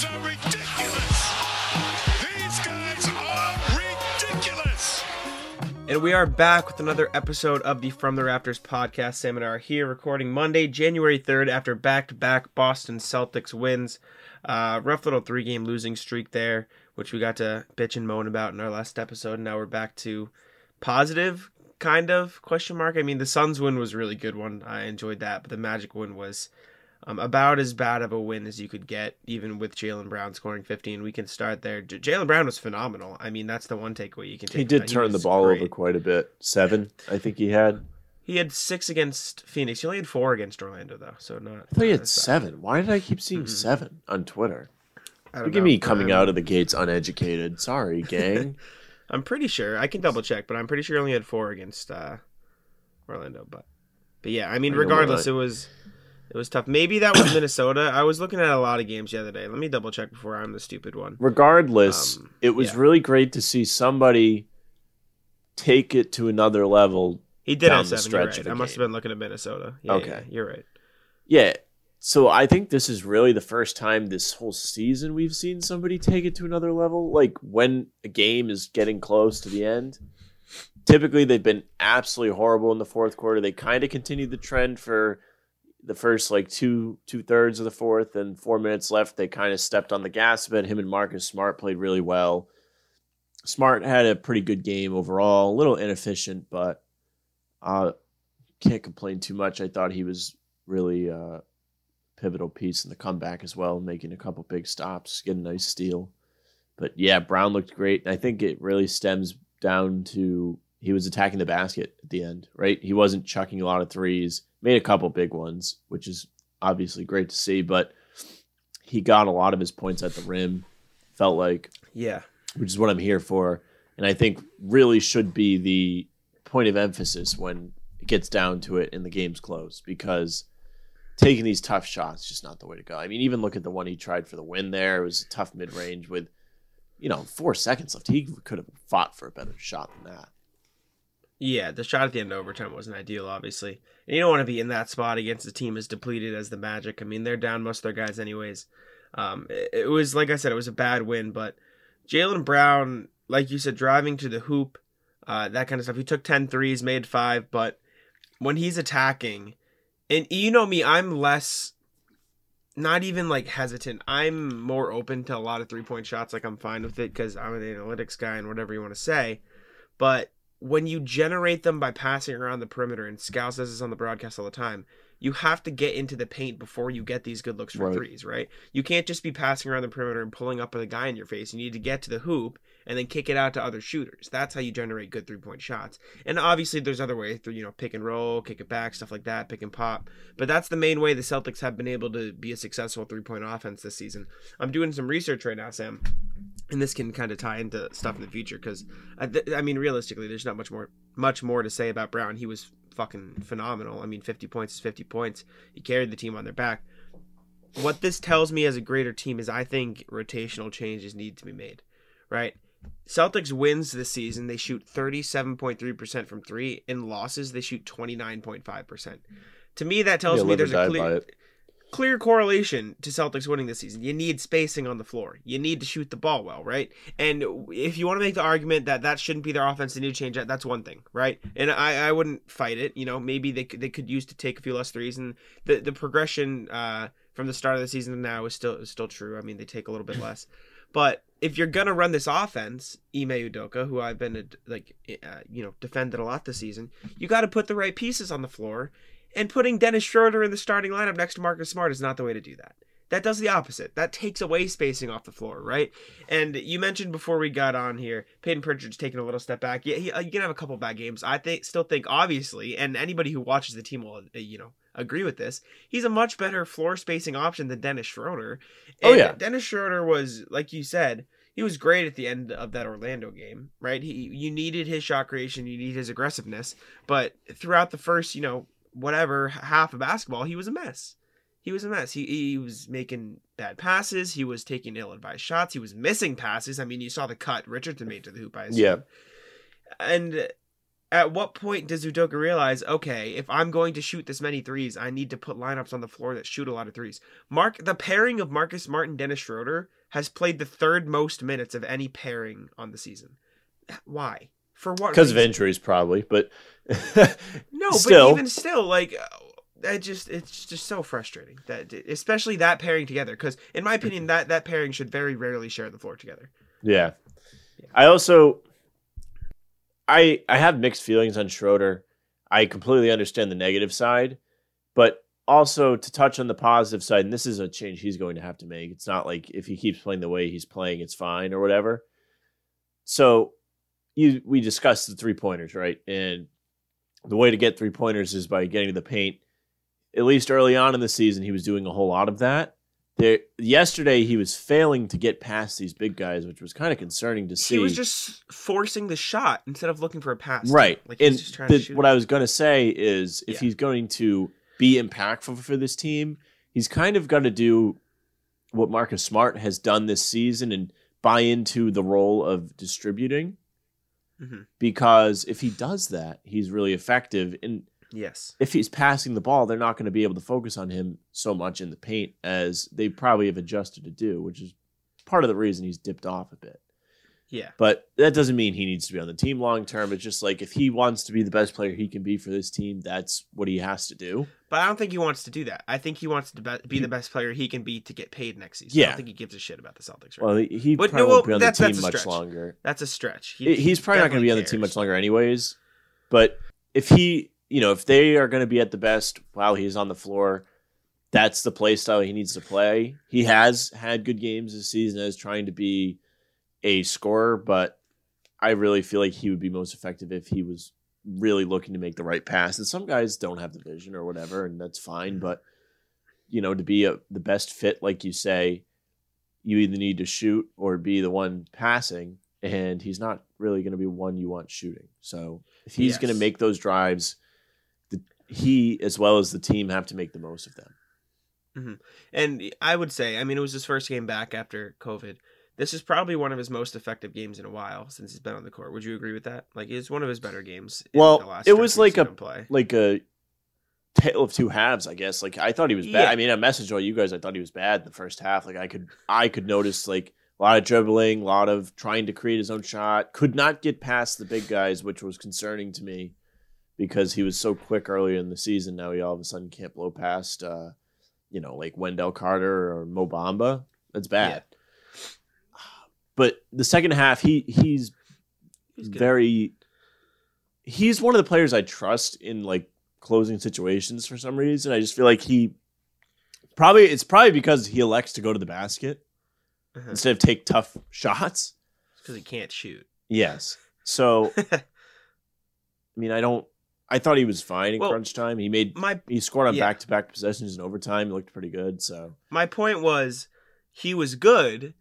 guys are ridiculous. These guys are ridiculous. And we are back with another episode of the From the Rafters podcast. Are here recording Monday, January 3rd, after back to back Boston Celtics wins. Uh, rough little three game losing streak there, which we got to bitch and moan about in our last episode. Now we're back to positive, kind of, question mark. I mean, the Suns win was a really good one. I enjoyed that, but the Magic win was um, about as bad of a win as you could get, even with Jaylen Brown scoring 15. We can start there. J- Jaylen Brown was phenomenal. I mean, that's the one takeaway you can take. He did turn the ball great. over quite a bit. Seven, I think he had. He had six against Phoenix. He only had four against Orlando, though. So not. I thought he had as bad. seven. Why did I keep seeing Mhm. seven on Twitter? Look at me coming Um, out of the gates uneducated. Sorry, gang. I'm pretty sure. I can double check, but I'm pretty sure he only had four against uh, Orlando. But, but yeah, I mean, I regardless, it was it was tough. Maybe that was Minnesota. I was looking at a lot of games the other day. Let me double check before I'm the stupid one. Regardless, Um, it was yeah. really great to see somebody take it to another level. He did Down have the stretch right. I must have been looking at Minnesota. Yeah, Okay. yeah, you're right. Yeah. So I think this is really the first time this whole season we've seen somebody take it to another level. Like when a game is getting close to the end. Typically they've been absolutely horrible in the fourth quarter. They kind of continued the trend for the first like two two thirds of the fourth and four minutes left. They kind of stepped on the gas a bit. Him and Marcus Smart played really well. Smart had a pretty good game overall, a little inefficient, but uh can't complain too much. I thought he was really uh pivotal piece in the comeback as well, making a couple big stops, getting a nice steal. But yeah, Brown looked great. I think it really stems down to he was attacking the basket at the end, right? He wasn't chucking a lot of threes, made a couple big ones, which is obviously great to see, but he got a lot of his points at the rim, felt like, Yeah. which is what I'm here for. And I think really should be the point of emphasis when it gets down to it and the game's close because taking these tough shots is just not the way to go. I mean, even look at the one he tried for the win there. It was a tough mid range with, you know, four seconds left. He could have fought for a better shot than that. Yeah, the shot at the end of overtime wasn't ideal, obviously. And you don't want to be in that spot against a team as depleted as the Magic. I mean, they're down most of their guys anyways. Um, it, it was like I said, it was a bad win, but Jaylen Brown, like you said, driving to the hoop, uh, that kind of stuff. He took 10 threes, made five, but when he's attacking, and you know me, I'm less, not even like hesitant. I'm more open to a lot of three point shots. Like I'm fine with it because I'm an analytics guy and whatever you want to say. But when you generate them by passing around the perimeter, and Scal says this on the broadcast all the time, you have to get into the paint before you get these good looks for Right. threes, right? You can't just be passing around the perimeter and pulling up with a guy in your face. You need to get to the hoop and then kick it out to other shooters. That's how you generate good three point shots. And obviously, there's other ways through, you know, pick and roll, kick it back, stuff like that, pick and pop. But that's the main way the Celtics have been able to be a successful three point offense this season. I'm doing some research right now, Sam and this can kind of tie into stuff in the future because I, th- I mean realistically there's not much more much more to say about brown. He was fucking phenomenal. I mean 50 points is 50 points. He carried the team on their back. What this tells me as a greater team is i think rotational changes need to be made right? Celtics wins this season they shoot 37.3% from three. In losses they shoot 29.5% to me that tells me there's a clear. Clear correlation to Celtics winning this season. You need spacing on the floor. You need to shoot the ball well, right? And if you want to make the argument that that shouldn't be their offense, they need to change that. That's one thing, right? And I, I wouldn't fight it. You know, maybe they could, they could use to take a few less threes, and the the progression uh, from the start of the season to now is still is still true. I mean, they take a little bit less, but if you're gonna run this offense, Ime Udoka, who I've been like uh, you know defended a lot this season, you got to put the right pieces on the floor. And putting Dennis Schroeder in the starting lineup next to Marcus Smart is not the way to do that. That does the opposite. That takes away spacing off the floor, right? And you mentioned before we got on here, Payton Pritchard's taking a little step back. Yeah, he, uh, you can have a couple bad games. I think, still think, obviously, and anybody who watches the team will, uh, you know, agree with this. He's a much better floor spacing option than Dennis Schroeder. Oh, yeah. Dennis Schroeder was, like you said, he was great at the end of that Orlando game, right? He you needed his shot creation, you need his aggressiveness, but throughout the first, you know, whatever half of basketball, he was a mess. He was a mess. He he was making bad passes. He was taking ill-advised shots. He was missing passes. I mean, you saw the cut Richardson made to the hoop. I assume. Yeah. And at what point does Udoka realize, okay, if I'm going to shoot this many threes, I need to put lineups on the floor that shoot a lot of threes? Mark, the pairing of Marcus Martin, Dennis Schroeder has played the third most minutes of any pairing on the season. Why? For what? Because of injuries, probably. But No, Still. but even still, like, uh, it just it's just so frustrating that, especially that pairing together. Because in my opinion, that that pairing should very rarely share the floor together. Yeah. I also I I have mixed feelings on Schroeder. I completely understand the negative side, but also to touch on the positive side, and this is a change he's going to have to make. It's not like if he keeps playing the way he's playing, it's fine or whatever. So you we discussed the three pointers, right? And the way to get three pointers is by getting to the paint. At least early on in the season, he was doing a whole lot of that. There, yesterday he was failing to get past these big guys, which was kind of concerning to see. He was just forcing the shot instead of looking for a pass. right. Like and just trying the- to shoot. what I was going to say is, if Yeah. he's going to be impactful for this team, he's kind of got to do what Marcus Smart has done this season and buy into the role of distributing. Mhm. Because if he does that, he's really effective. And yes. if he's passing the ball, they're not going to be able to focus on him so much in the paint as they probably have adjusted to do, which is part of the reason he's dipped off a bit. Yeah. But that doesn't mean he needs to be on the team long term. It's just like if he wants to be the best player he can be for this team, that's what he has to do. But I don't think he wants to do that. I think he wants to be, be the best player he can be to get paid next season. I Yeah. don't think he gives a shit about the Celtics. Right Well, he But, probably no, won't be on the team much stretch. longer. That's a stretch. He, He- he he's probably not going to be on the team much longer, anyways. But if he, you know, if they are going to be at the best while he's on the floor, that's the play style he needs to play. He has had good games this season as trying to be a scorer, but I really feel like he would be most effective if he was really looking to make the right pass. And some guys don't have the vision or whatever, and that's fine. But you know, to be a, the best fit, like you say, you either need to shoot or be the one passing, and he's not really going to be one you want shooting. So if he's going to make those drives, the, he as well as the team have to make the most of them. Mm-hmm. And I would say, I mean, it was his first game back after COVID. This is probably one of his most effective games in a while since he's been on the court. Would you agree with that? Like, it's one of his better games. in Well, the last it was like a- play. Like a tale of two halves, I guess. Like I thought he was bad. Yeah. I mean, I messaged all you guys. I thought he was bad in the first half. Like I could, I could notice like a lot of dribbling, a lot of trying to create his own shot. Could not get past the big guys, which was concerning to me because he was so quick earlier in the season. Now he all of a sudden can't blow past, uh, you know, like Wendell Carter or Mo Bamba. That's bad. But the second half, he he's He's very he's one of the players I trust in like closing situations for some reason. I just feel like he probably it's probably because he elects to go to the basket Uh-huh. instead of take tough shots. because he can't shoot. Yes. So I mean I don't I thought he was fine in Well, crunch time. He made my he scored on back to back possessions in overtime. He looked pretty good. So my point was he was good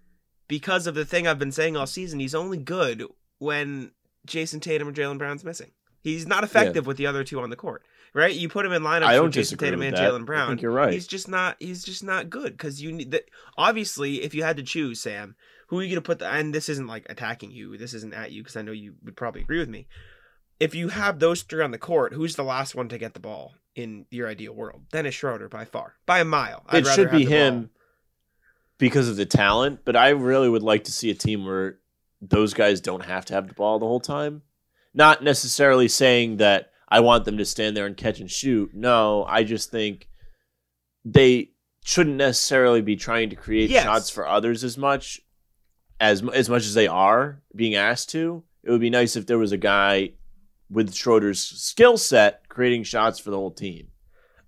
because of the thing I've been saying all season. He's only good when Jayson Tatum or Jaylen Brown's missing. He's not effective with the other two on the court, right? You put him in lineups I don't with Jayson Tatum and. Jaylen I Brown. think you're right. He's just not. He's just not good because you need that. Obviously, if you had to choose, Sam, who are you going to put? The, and this isn't like attacking you. This isn't at you because I know you would probably agree with me. If you have those three on the court, who's the last one to get the ball in your ideal world? Dennis Schroeder by far, by a mile. I'd it rather should be him. Because of the talent, but I really would like to see a team where those guys don't have to have the ball the whole time. Not necessarily saying that I want them to stand there and catch and shoot. No, I just think they shouldn't necessarily be trying to create Yes. shots for others as much as as much as they are being asked to. It would be nice if there was a guy with Schroeder's skill set creating shots for the whole team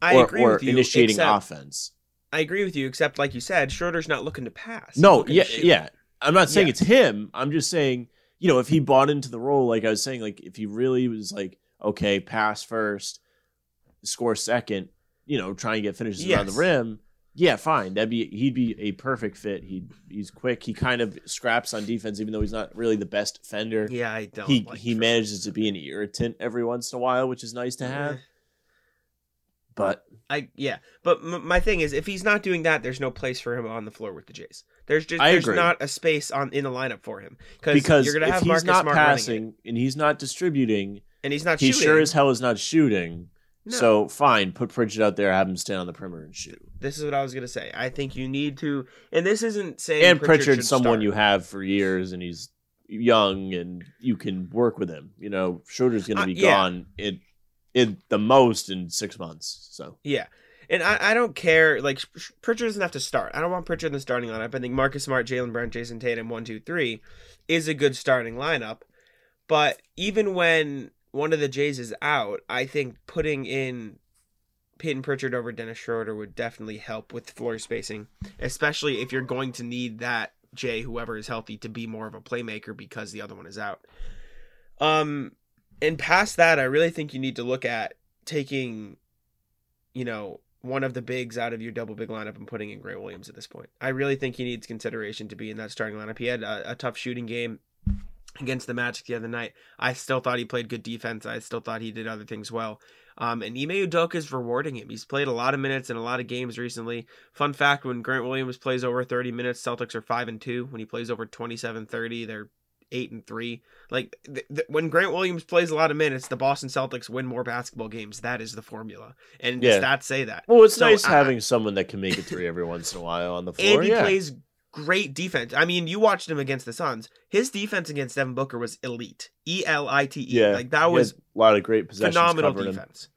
I or, agree or with you. initiating offense. I agree with you, except like you said, Schroeder's not looking to pass. No, yeah, yeah. I'm not saying Yeah. it's him. I'm just saying, you know, if he bought into the role, like I was saying, like if he really was like, okay, pass first, score second, you know, try and get finishes around the rim. Yeah, fine. That'd be he'd be a perfect fit. He he's quick. He kind of scraps on defense, even though he's not really the best defender. Yeah, I don't. he like he Schroeder. manages to be an irritant every once in a while, which is nice to eh. have. But I yeah, but m- my thing is, if he's not doing that, there's no place for him on the floor with the Jays. There's just I there's agree. not a space on in the lineup for him because you're gonna if have he's Marcus not Smart passing and he's not distributing, and he's not he shooting. sure as hell is not shooting. No. So fine, put Pritchard out there, have him stand on the perimeter and shoot. This is what I was gonna say. I think you need to, and this isn't saying and Pritchard Pritchard's someone start. you have for years, and he's young, and you can work with him. You know, Schroeder's going to Uh, be yeah. gone in in the most in six months. So Yeah. And I, I don't care. Like, Pritchard doesn't have to start. I don't want Pritchard in the starting lineup. I think Marcus Smart, Jaylen Brown, Jayson Tatum, one, two, three is a good starting lineup. But even when one of the Jays is out, I think putting in Payton Pritchard over Dennis Schroeder would definitely help with floor spacing, especially if you're going to need that Jay, whoever is healthy, to be more of a playmaker because the other one is out. Um, and past that, I really think you need to look at taking, you know, one of the bigs out of your double big lineup and putting in Grant Williams at this point. I really think he needs consideration to be in that starting lineup. He had a, a tough shooting game against the Magic the other night. I still thought he played good defense. I still thought he did other things well. Um, and Ime Udoka is rewarding him. He's played a lot of minutes in a lot of games recently. Fun fact: when Grant Williams plays over 30 minutes, Celtics are five and two. When he plays over 27, 30, they're eight and three. Like th- th- when Grant Williams plays a lot of minutes, the Boston Celtics win more basketball games. That is the formula, and Yeah. stats say that. well, it's So, nice I- having someone that can make a three every once in a while on the floor. And he yeah. plays great defense. I mean, you watched him against the Suns. His defense against Devin Booker was elite. E L I T E. yeah, Like that was a lot of great possessions phenomenal covering him, defense.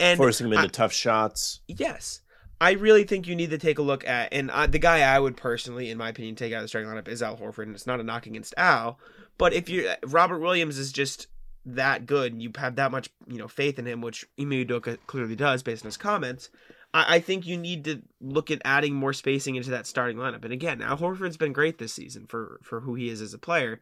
And forcing him into I- tough shots. yes, I really think you need to take a look at, and uh, the guy I would personally, in my opinion, take out of the starting lineup is Al Horford, and it's not a knock against Al, but if you Robert Williams is just that good, and you have that much you know faith in him, which Ime Udoka clearly does based on his comments. I, I think you need to look at adding more spacing into that starting lineup. And again, Al Horford's been great this season for for who he is as a player,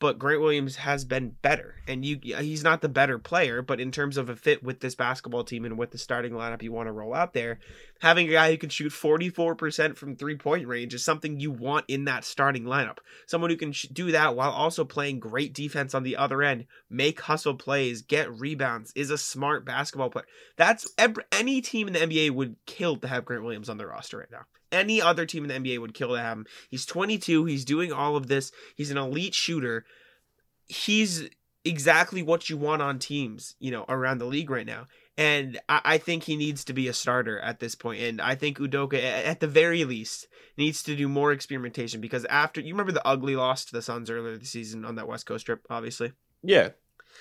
but Grant Williams has been better. And you he's not the better player, but in terms of a fit with this basketball team and with the starting lineup you want to roll out there, having a guy who can shoot 44% from three-point range is something you want in that starting lineup. Someone who can sh- do that while also playing great defense on the other end, make hustle plays, get rebounds, is a smart basketball player. That's any team in the NBA would kill to have Grant Williams on their roster right now. Any other team in the NBA would kill to have him. He's 22. He's doing all of this. He's an elite shooter. He's exactly what you want on teams, you know, around the league right now. And I, I think he needs to be a starter at this point. And I think Udoka, at the very least, needs to do more experimentation because after you remember the ugly loss to the Suns earlier this season on that West Coast trip, obviously. Yeah, it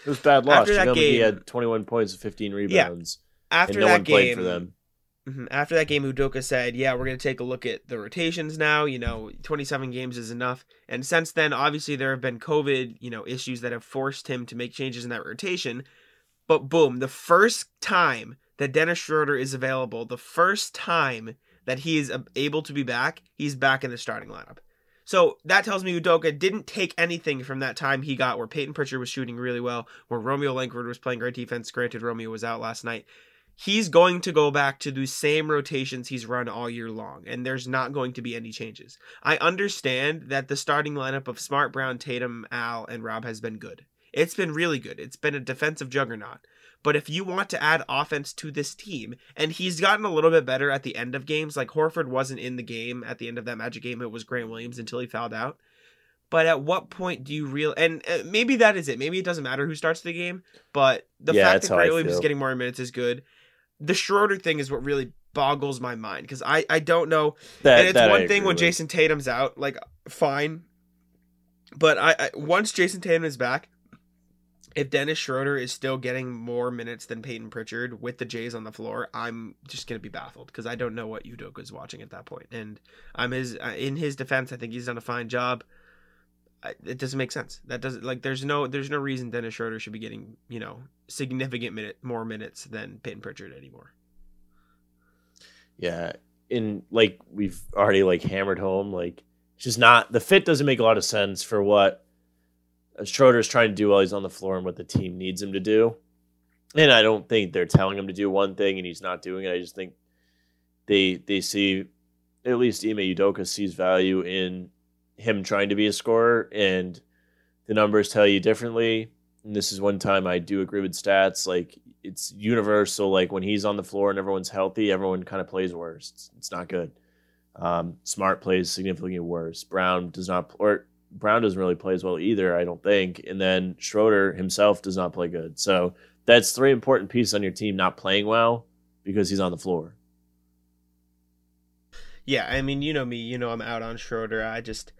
was bad loss. After that Chicago, he had 21 points and 15 rebounds, Yeah. After no that game, played for them. Mhm. After that game, Udoka said, "Yeah, we're going to take a look at the rotations now. You know, 27 games is enough." And since then, obviously, there have been COVID, you know, issues that have forced him to make changes in that rotation. But boom, the first time that Dennis Schroeder is available, the first time that he is able to be back, he's back in the starting lineup. So that tells me Udoka didn't take anything from that time he got where Payton Pritchard was shooting really well, where Romeo Langford was playing great defense. Granted, Romeo was out last night he's going to go back to the same rotations he's run all year long, and there's not going to be any changes. I understand that the starting lineup of Smart, Brown, Tatum, Al, and Rob has been good. It's been really good. It's been a defensive juggernaut. But if you want to add offense to this team, and he's gotten a little bit better at the end of games, like Horford wasn't in the game at the end of that Magic game, it was Grant Williams until he fouled out. But at what point do you real and uh, maybe that is it. Maybe it doesn't matter who starts the game, but the Yeah, fact that Grant Williams is getting more minutes is good the Schroeder thing is what really boggles my mind because I, I don't know. That, and it's one thing when with. Jayson Tatum's out, like fine, but I, I once Jayson Tatum is back, if Dennis Schroeder is still getting more minutes than Payton Pritchard with the Jays on the floor, I'm just gonna be baffled because I don't know what Udoka is watching at that point. And I'm his uh, in his defense. I think he's done a fine job. It doesn't make sense. That doesn't like. There's no. There's no reason Dennis Schroeder should be getting you know significant minute more minutes than Payton Pritchard anymore. Yeah, in like we've already like hammered home, like it's just not the fit doesn't make a lot of sense for what Schroeder's trying to do while he's on the floor and what the team needs him to do. And I don't think they're telling him to do one thing and he's not doing it. I just think they they see at least Ime Udoka sees value in him trying to be a scorer and the numbers tell you differently. And this is one time I do agree with stats. Like it's universal. Like when he's on the floor and everyone's healthy, everyone kind of plays worse. It's, it's not good. Um, Smart plays significantly worse. Brown does not, or Brown doesn't really play as well either, I don't think. And then Schroeder himself does not play good. So that's three important pieces on your team not playing well because he's on the floor. Yeah, I mean, you know me, you know I'm out on Schroeder. I just,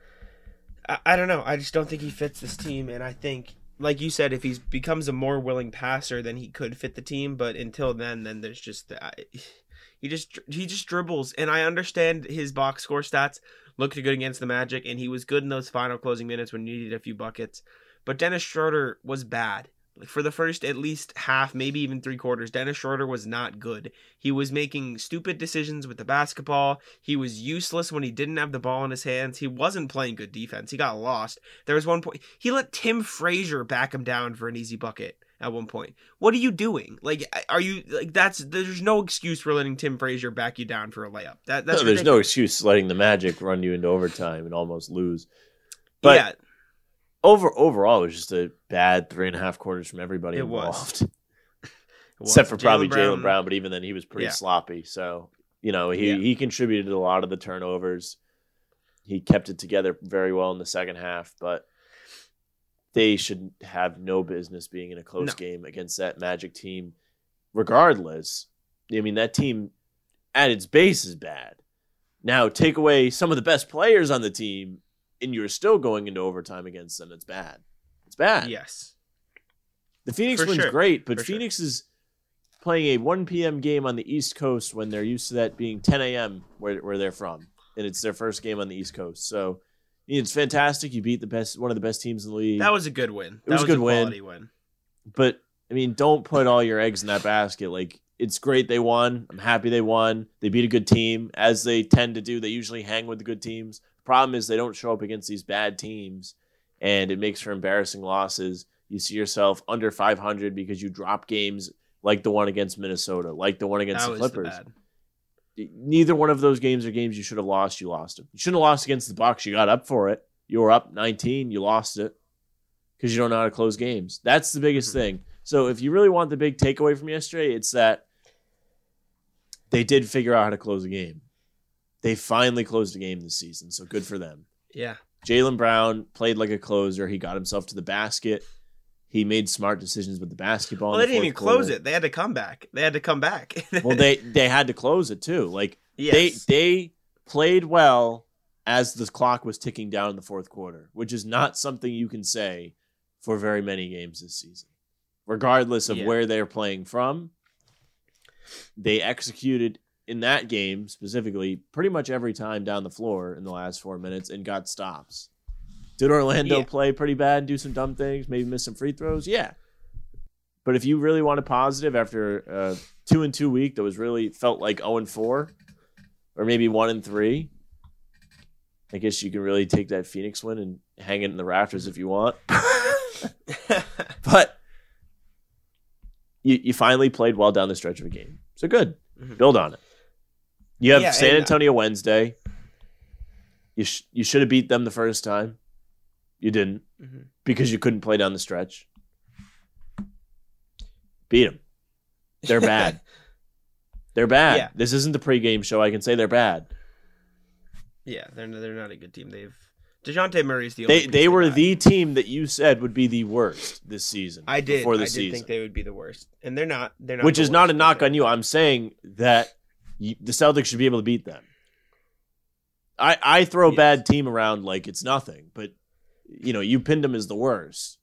I, I don't know. I just don't think he fits this team, and I think, like you said, if he becomes a more willing passer, then he could fit the team. But until then, then there's just, I, he just he just dribbles, and I understand his box score stats looked good against the Magic, and he was good in those final closing minutes when you needed a few buckets. But Dennis Schroeder was bad. Like for the first at least half, maybe even three quarters, Dennis Schroeder was not good. He was making stupid decisions with the basketball. He was useless when he didn't have the ball in his hands. He wasn't playing good defense. He got lost. There was one point he let Tim Frazier back him down for an easy bucket at one point. What are you doing? Like are you like that's there's no excuse for letting Tim Frazier back you down for a layup. That that's no, there's no excuse letting the Magic run you into overtime and almost lose. But yeah, over overall, it was just a bad three and a half quarters from everybody It involved, was. except for probably Jaylen Brown. But even then, he was pretty Yeah. sloppy. So you know, he Yeah. he contributed a lot of the turnovers. He kept it together very well in the second half, but they should have no business being in a close No. game against that Magic team. Regardless, I mean that team at its base is bad. Now take away some of the best players on the team, and you're still going into overtime against them. It's bad. It's bad. Yes. The Phoenix For win's sure. great, but For sure. Phoenix is playing a 1 p.m. game on the East Coast when they're used to that being 10 a.m. where, where they're from, and it's their first game on the East Coast. So it's fantastic. You beat the best, one of the best teams in the league. That was a good win. It was that a good win. quality win. but I mean, don't put all your eggs in that basket. Like it's great they won. I'm happy they won. They beat a good team, as they tend to do. They usually hang with the good teams. The problem is they don't show up against these bad teams, and it makes for embarrassing losses. You see yourself under 500 because you drop games like the one against Minnesota, like the one against That the was the Clippers. bad. Neither one of those games are games you should have lost. You lost them. You shouldn't have lost against the Bucks. You got up for it. You were up 19. You lost it because you don't know how to close games. That's the biggest Mhm. thing. So if you really want the big takeaway from yesterday, it's that they did figure out how to close a game. They finally closed a game this season, so good for them. Yeah. Jaylen Brown played like a closer. He got himself to the basket. He made smart decisions with the basketball. Well, they the didn't even close quarter. it. They had to come back. They had to come back. Well, they they had to close it too. Like yes. they they played well as the clock was ticking down in the fourth quarter, which is not something you can say for very many games this season. Regardless of Yeah. where they're playing from, they executed in that game specifically pretty much every time down the floor in the last four minutes and got stops. Did Orlando Yeah. play pretty bad and do some dumb things, maybe miss some free throws? Yeah. But if you really want a positive after a two and two week that was really felt like 0 and 4, or maybe 1 and 3, I guess you can really take that Phoenix win and hang it in the rafters if you want. But you, you finally played well down the stretch of a game. So good. Mhm. Build on it. You have Yeah, San and- Antonio Wednesday. You, sh- you should have beat them the first time. You didn't Mhm. because you couldn't play down the stretch. Beat them. They're bad. they're bad. Yeah. This isn't the pregame show. I can say they're bad. yeah, they're they're not a good team. They've Dejounte Murray's the only They they were the team that you said would be the worst this season. I did. before the I did season, think they would be the worst, and they're not. They're not. which the is not a knock on you. I'm saying that you, the Celtics should be able to beat them. I I throw Yes. bad team around like it's nothing, but you know you pinned them as the worst,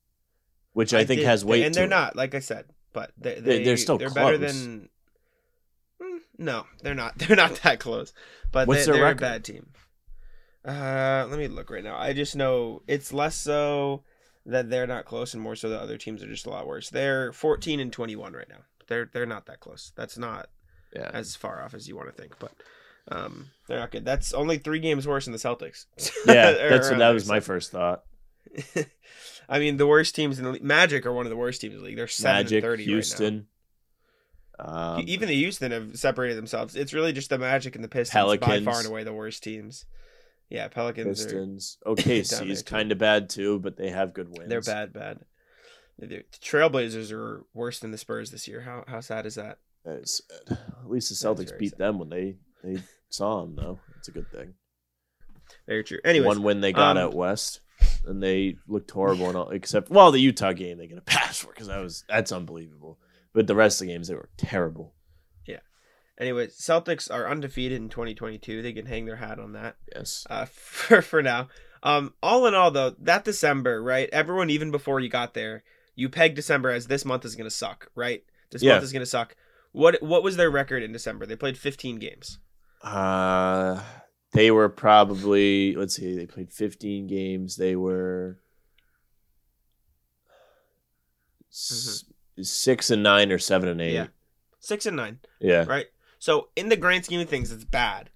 which I, think did- has weight. and they're it. not. Like I said, but they, They- they they're still they're better than. Mm, No, they're not. They're not that close. But What's they, their they're record? a bad team. Uh, let me look right now. I just know it's less so that they're not close, and more so the other teams are just a lot worse. They're 14 and 21 right now. They're they're not that close. That's not Yeah. as far off as you want to think, but um, they're not good. That's only three games worse than the Celtics. Yeah, that's that was my first thought. I mean, the worst teams in the league. Magic are one of the worst teams in the league. They're seven Magic, and thirty Houston, right um. Even the Houston have separated themselves. It's really just the Magic and the Pistons by far and away the worst teams. Yeah, Pelicans are Pistons. OKC is kind of bad too, but they have good wins. they're bad, bad. The Trailblazers are worse than the Spurs this year. How how sad is that? That's sad. At least the Celtics beat sad. them when they they saw them, though. It's a good thing. Very true. Anyways, One win they got um, out west. And they looked horrible. And all, except well, the Utah game they get a pass for because that was that's unbelievable. But the rest of the games they were terrible. Yeah. Anyway, Celtics are undefeated in 2022. They can hang their hat on that Yes. uh, for for now. Um, all in all, though, that December, right? Everyone, even before you got there, you pegged December as this month is going to suck, right? This Yeah. month is going to suck. What what was their record in December? They played 15 games. Uh, they were probably let's see. They played 15 games. They were s- six and nine or seven and eight. Yeah. Six and nine, Yeah. right? So in the grand scheme of things, it's bad,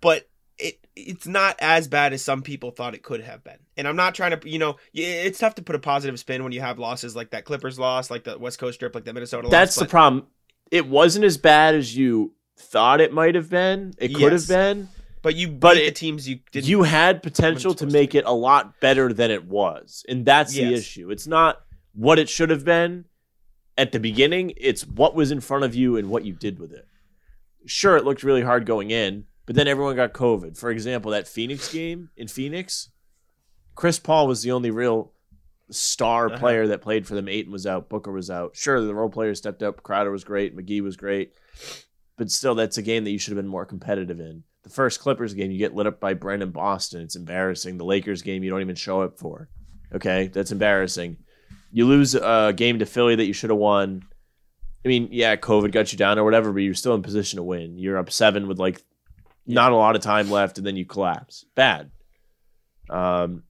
but it it's not as bad as some people thought it could have been. And I'm not trying to, you know, it's tough to put a positive spin when you have losses like that Clippers loss, like the West Coast trip, like the Minnesota loss. That's loss. the but- problem. It wasn't as bad as you thought it might have been. It could Yes. have been. But you But beat the teams you didn't. you had potential to make it a lot better than it was. And that's the issue. It's not what it should have been at the beginning, it's what was in front of you and what you did with it. Sure, it looked really hard going in, but then everyone got COVID. For example, that Phoenix game in Phoenix, Chris Paul was the only real star Uh-huh. player that played for them. Ayton was out, Booker was out. Sure, the role players stepped up. Crowder was great, McGee was great. But still, that's a game that you should have been more competitive in. The first Clippers game, you get lit up by Brandon Boston. It's embarrassing. The Lakers game, you don't even show up for. Okay, that's embarrassing. You lose a game to Philly that you should have won. I mean, yeah, COVID got you down or whatever, but you're still in position to win. You're up seven with like not a lot of time left, and then you collapse. Bad. Um,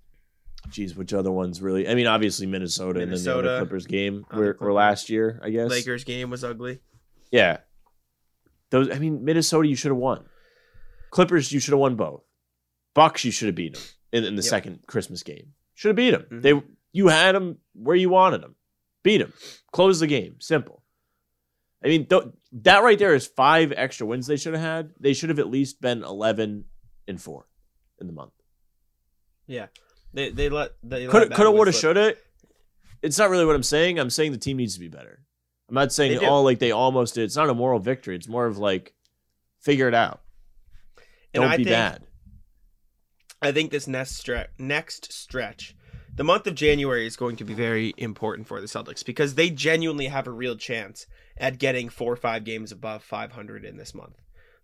geez, which other ones really? I mean, obviously Minnesota, and then the Minnesota, Clippers game were Clippers. last year, I guess. Lakers game was ugly. Yeah. Those I mean, Minnesota you should have won. Clippers you should have won both. Bucks you should have beaten them in, in the Yep. second Christmas game. Should have beat them. Mhm. They you had them where you wanted them. Beat them. Close the game. Simple. I mean, th- that right there is five extra wins they should have had. They should have at least been 11 and 4 in the month. Yeah, they they let they Could could have, would have, should have. It's not really what I'm saying. I'm saying the team needs to be better. I'm not saying all like they almost did. It's not a moral victory. It's more of like figure it out. And Don't I be think- bad. I think this next stretch, next stretch, the month of January is going to be very important for the Celtics because they genuinely have a real chance at getting four or five games above 500 in this month.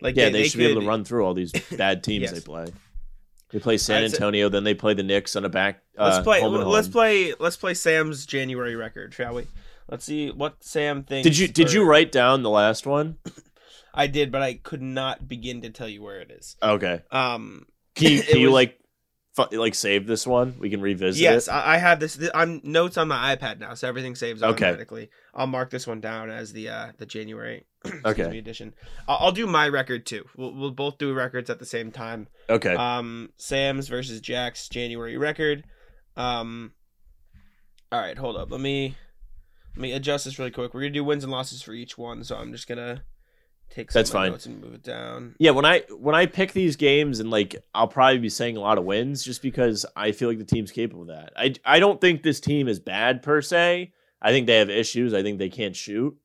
Like Yeah, they, should be able to run through all these bad teams Yes. they play. They play San. Antonio, then they play the Knicks on a back. Let's uh, play. home and Let's home. play. Let's play Sam's January record, shall we? Let's see what Sam thinks. Did you did you write down the last one? I did, but I could not begin to tell you where it is. Okay. Um, Can you, can you was- like fu- like save this one? We can revisit yes, it. I, I have this. th- I'm notes on my iPad now, so everything saves Okay. automatically. I'll mark this one down as the uh the January Okay. edition. I'll, I'll do my record too. We'll we'll both do records at the same time. Okay. Um, Sam's versus Jack's January record. Um, all right, hold up. Let me let me adjust this really quick. We're gonna do wins and losses for each one, so I'm just gonna take That's fine. and move it down. yeah, when I when I pick these games and like I'll probably be saying a lot of wins just because I feel like the team's capable of that. I I don't think this team is bad per se. I think they have issues. I think they can't shoot.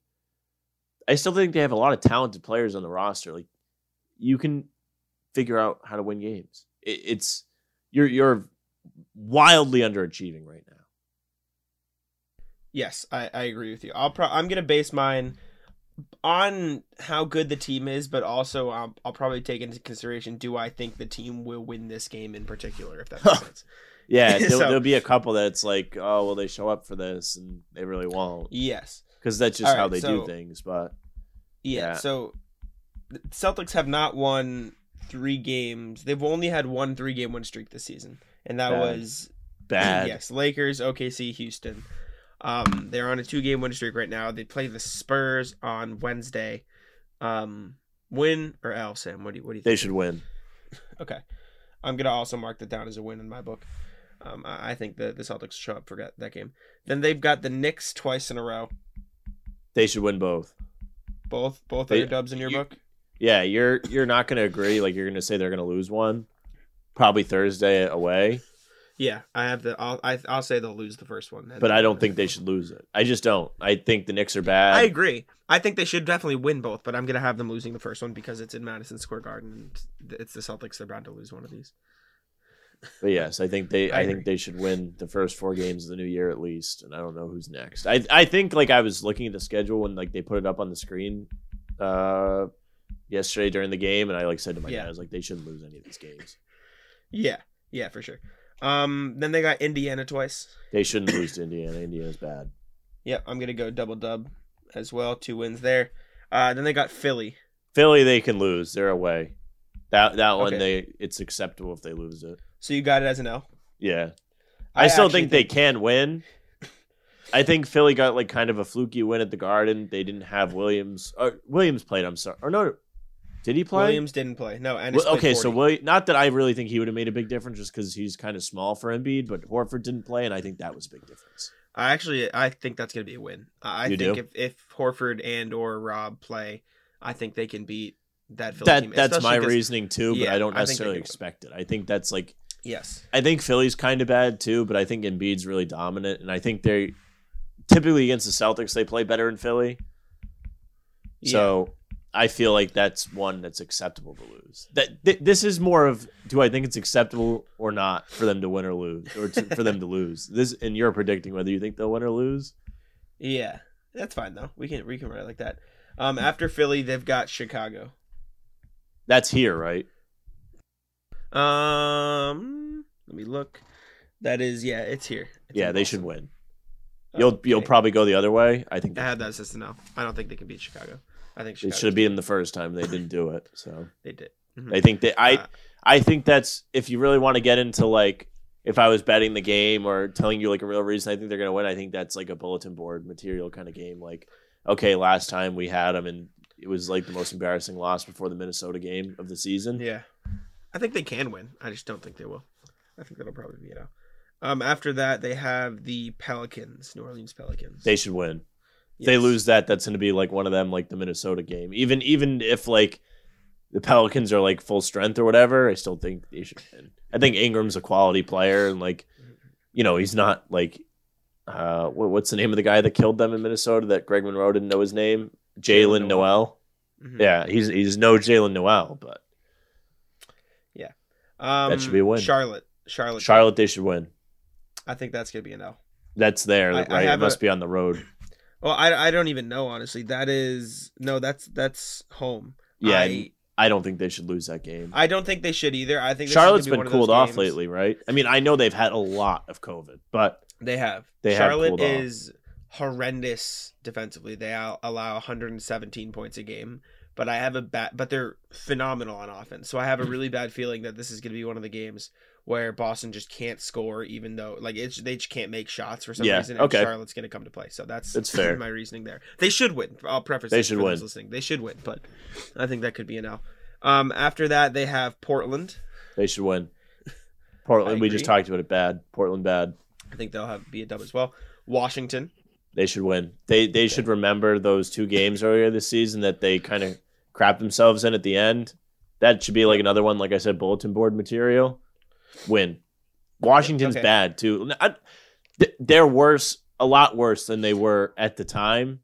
I still think they have a lot of talented players on the roster. Like you can figure out how to win games. It, it's you're you're wildly underachieving right now. Yes, I, I agree with you. I'll pro- I'm gonna base mine on how good the team is, but also um, I'll probably take into consideration do I think the team will win this game in particular, if that makes sense. Yeah, there'll, So- there'll be a couple that's like, oh well, they show up for this and they really won't Yes. because that's just All how they so- do things. But Yeah, Yeah. So the Celtics have not won three games. They've only had one three game win streak this season, and that Bad. was bad. Yes, Lakers, OKC, Houston. Um, they're on a two game win streak right now. They play the Spurs on Wednesday. Um, win or L, Sam? What do you what do you think? They should win. Okay, I'm gonna also mark that down as a win in my book. Um, I, I think the the Celtics show up for that, that game. Then they've got the Knicks twice in a row. They should win both. Both both They- are dubs in your you- book. Yeah, you're you're not going to agree. Like you're going to say they're going to lose one, probably Thursday away. Yeah, I have the. I'll I, I'll say they'll lose the first one. But I don't think they should lose it. I just don't. I think the Knicks are bad. I agree. I think they should definitely win both, but I'm gonna have them losing the first one because it's in Madison Square Garden and it's the Celtics. They're bound to lose one of these. But yes, I think they I I, think they should win the first four games of the new year at least, and I don't know who's next. I I think like I was looking at the schedule when like they put it up on the screen uh yesterday during the game, and I like said to my Yeah. dad, I was like, they shouldn't lose any of these games. Yeah, yeah, for sure. Um, then they got Indiana twice. They shouldn't lose to Indiana. Indiana's bad. Yep, I'm gonna go double dub as well. Two wins there. Uh, then they got Philly. Philly, they can lose. They're away. That that one, Okay. they it's acceptable if they lose it. So you got it as an L. Yeah, I, still actually think, they can win. I think Philly got like kind of a fluky win at the Garden. They didn't have Williams. Or Williams played. I'm sorry. Or no, did he play? Williams didn't play. No, and Well, okay, so William, not that I really think he would have made a big difference just because he's kind of small for Embiid, but Horford didn't play, and I think that was a big difference. I actually I think that's gonna be a win. I I You think do? if if Horford and or Rob play, I think they can beat that Philly That team. that's my reasoning too, but yeah, I don't I necessarily win. expect it. I think that's like Yes. I think Philly's kind of bad too, but I think Embiid's really dominant, and I think they typically against the Celtics they play better in Philly. So I feel like that's one that's acceptable to lose. That th- this is more of do I think it's acceptable or not for them to win or lose, or to, for them to lose. This and you're predicting whether you think they'll win or lose. Yeah, that's fine though. We can we can write it like that. Um, after Philly, they've got Chicago. That's here, right? Um, let me look. That is yeah, it's here. It's yeah, they Boston. should win. You'll you'll probably go the other way. I think I had that as just no. I don't think they can beat Chicago. I think Chicago. should have beaten the first time. They didn't do it, so They did. Mhm. I think they. I Uh, I think that's if you really want to get into like if I was betting the game or telling you like a real reason I think they're gonna win. I think that's like a bulletin board material kind of game. Like, okay, last time we had them and it was like the most embarrassing loss before the Minnesota game of the season. Yeah, I think they can win. I just don't think they will. I think that'll probably be it out. Um, after that, they have the Pelicans, New Orleans Pelicans. They should win. If they lose that, that's gonna be like one of them, like the Minnesota game. Even even if like the Pelicans are like full strength or whatever, I still think they should win. I think Ingram's a quality player and like you know, he's not like uh what, what's the name of the guy that killed them in Minnesota that Greg Monroe didn't know his name? Jaylen Nowell. Nowell. Mhm. Yeah, he's he's no Jaylen Nowell, but yeah, Um, That should be a win. Charlotte, Charlotte, Charlotte they should win. I think that's gonna be an L. That's there, I- I right? It must a- be on the road. Well, I, I don't even know honestly. That is no, that's that's home. Yeah, I, I don't think they should lose that game. I don't think they should either. I think Charlotte's Charlotte's be been of cooled off games- lately, right? I mean, I know they've had a lot of COVID, but They have. They have Charlotte off. is horrendous defensively. They allow 117 points a game, but I have a bad. But they're phenomenal on offense. So I have a really bad feeling that this is going to be one of the games where Boston just can't score, even though like it's they just can't make shots for some Yeah, reason. And okay. Charlotte's going to come to play. So that's That's fair. my reasoning there. They should win. I'll preface. They should win. Listening, they should win, but I think that could be an L. Um, after that, they have Portland. they should win. Portland, we just talked about it bad. Portland bad. I think they'll have be a dub as well. Washington. They should win. They they should remember those two games earlier this season that they kind of crapped themselves in at the end. That should be like another one, like I said, bulletin board material. Win. Washington's Okay. bad too. I- They're worse, a lot worse than they were at the time.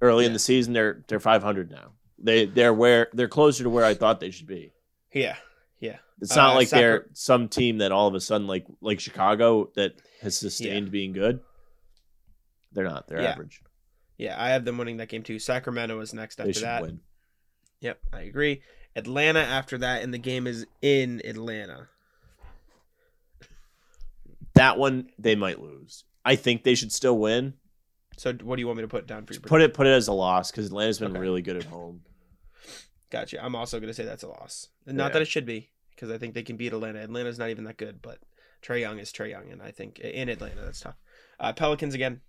Early in the season, they're they're 500 now. They they're where they're closer to where I thought they should be. Yeah, yeah. It's not Uh, like they're some team that all of a sudden like like Chicago that has sustained being good. They're not. They're Yeah. average. Yeah, I have them winning that game too. Sacramento is next after that. win. Yep, I agree. Atlanta after that, and the game is in Atlanta. That one they might lose. I think they should still win. So, what do you want me to put down for your Put it put it as a loss because Atlanta's been Okay. really good at home. Gotcha. I'm also going to say that's a loss. Not Yeah. that it should be, because I think they can beat Atlanta. Atlanta's not even that good, but Trae Young is Trae Young, and I think in Atlanta that's tough. Uh, Pelicans again.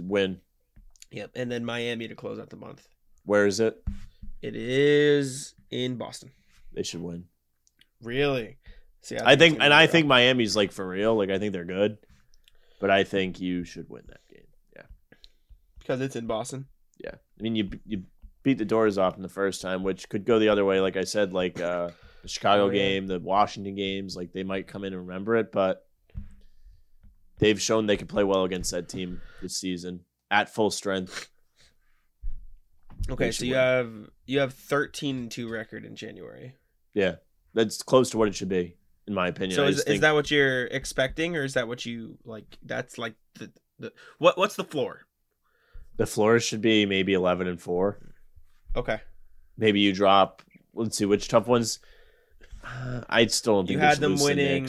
Win. Yep, and then Miami to close out the month. Where is it? It is in Boston. They should win. Really? See, I think, it's and I think. Miami's like for real. Like I think they're good, but I think you should win that game. Yeah, because it's in Boston. yeah. I mean, you you beat the doors off in the first time, which could go the other way. Like I said, like uh, the Chicago Oh, yeah. game, the Washington games, like they might come in and remember it, but they've shown they can play well against that team this season at full strength. Okay, so you win. have you have 13 and 2 record in January. Yeah, that's close to what it should be. In my opinion. So is, just is that what you're expecting, or is that what you like? That's like the, the what? What's the floor? the floor should be maybe eleven and four. Okay, Maybe you drop. Let's see which tough ones. Uh, I still don't think you had them to the winning.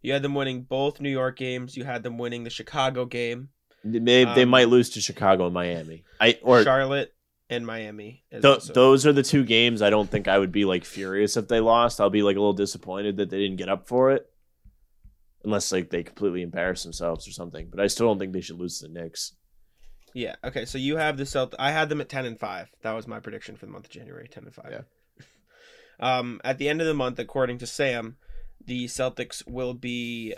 You had them winning both New York games. You had them winning the Chicago game, They they um, might lose to Chicago and Miami. I or Charlotte, and Miami. Th- also- those are the two games I don't think I would be like furious if they lost. I'll be like a little disappointed that they didn't get up for it. Unless like they completely embarrass themselves or something. But I still don't think they should lose to the Knicks. Yeah. Okay. So you have the Celt. I had them at ten and five. That was my prediction for the month of January. Ten and five. Yeah. Um, at the end of the month, according to Sam, the Celtics will be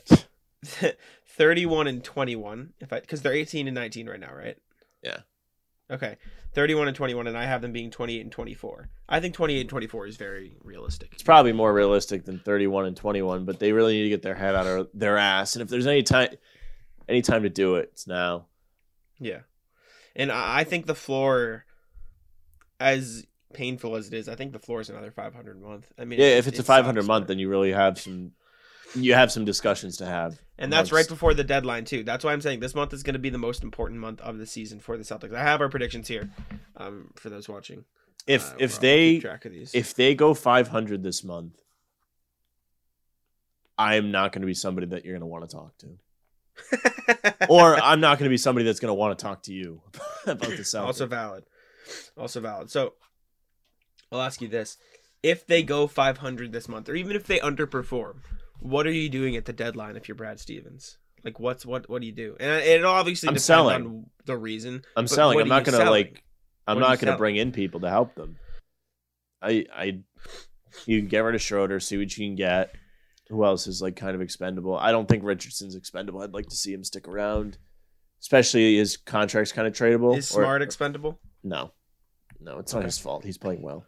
thirty-one and twenty-one. If I because they're eighteen and nineteen right now, right? Yeah. Okay. Thirty-one and twenty-one, and I have them being twenty-eight and twenty-four. I think twenty-eight and twenty-four is very realistic. It's probably more realistic than 31 and 21, but they really need to get their head out of their ass. And if there's any time any time to do it, it's now. Yeah. And I think the floor, as painful as it is, I think the floor is another 500 month. I mean, Yeah, if it's a 500 month, then you really have some you have some discussions to have. and that's right before the deadline too. That's why I'm saying this month is going to be the most important month of the season for the Celtics. I have our predictions here, um, for those watching. If Uh, if they track of these, if they go 500 this month, I'm not going to be somebody that you're going to want to talk to, or I'm not going to be somebody that's going to want to talk to you about the Celtics. also valid, also valid. So I'll ask you this: If they go 500 this month, or even if they underperform, what are you doing at the deadline if you're Brad Stevens? Like, what's what? What do you do? And it obviously I'm depends selling. on the reason. I'm selling. I'm not to selling? like. I'm What not to selling? bring in people to help them. I I you can get rid of Schroeder, see what you can get. Who else is like kind of expendable? I don't think Richardson's expendable. I'd like to see him stick around, especially his contract's kind of tradable. Is or- Smart expendable? No, no, it's not his fault. He's playing well.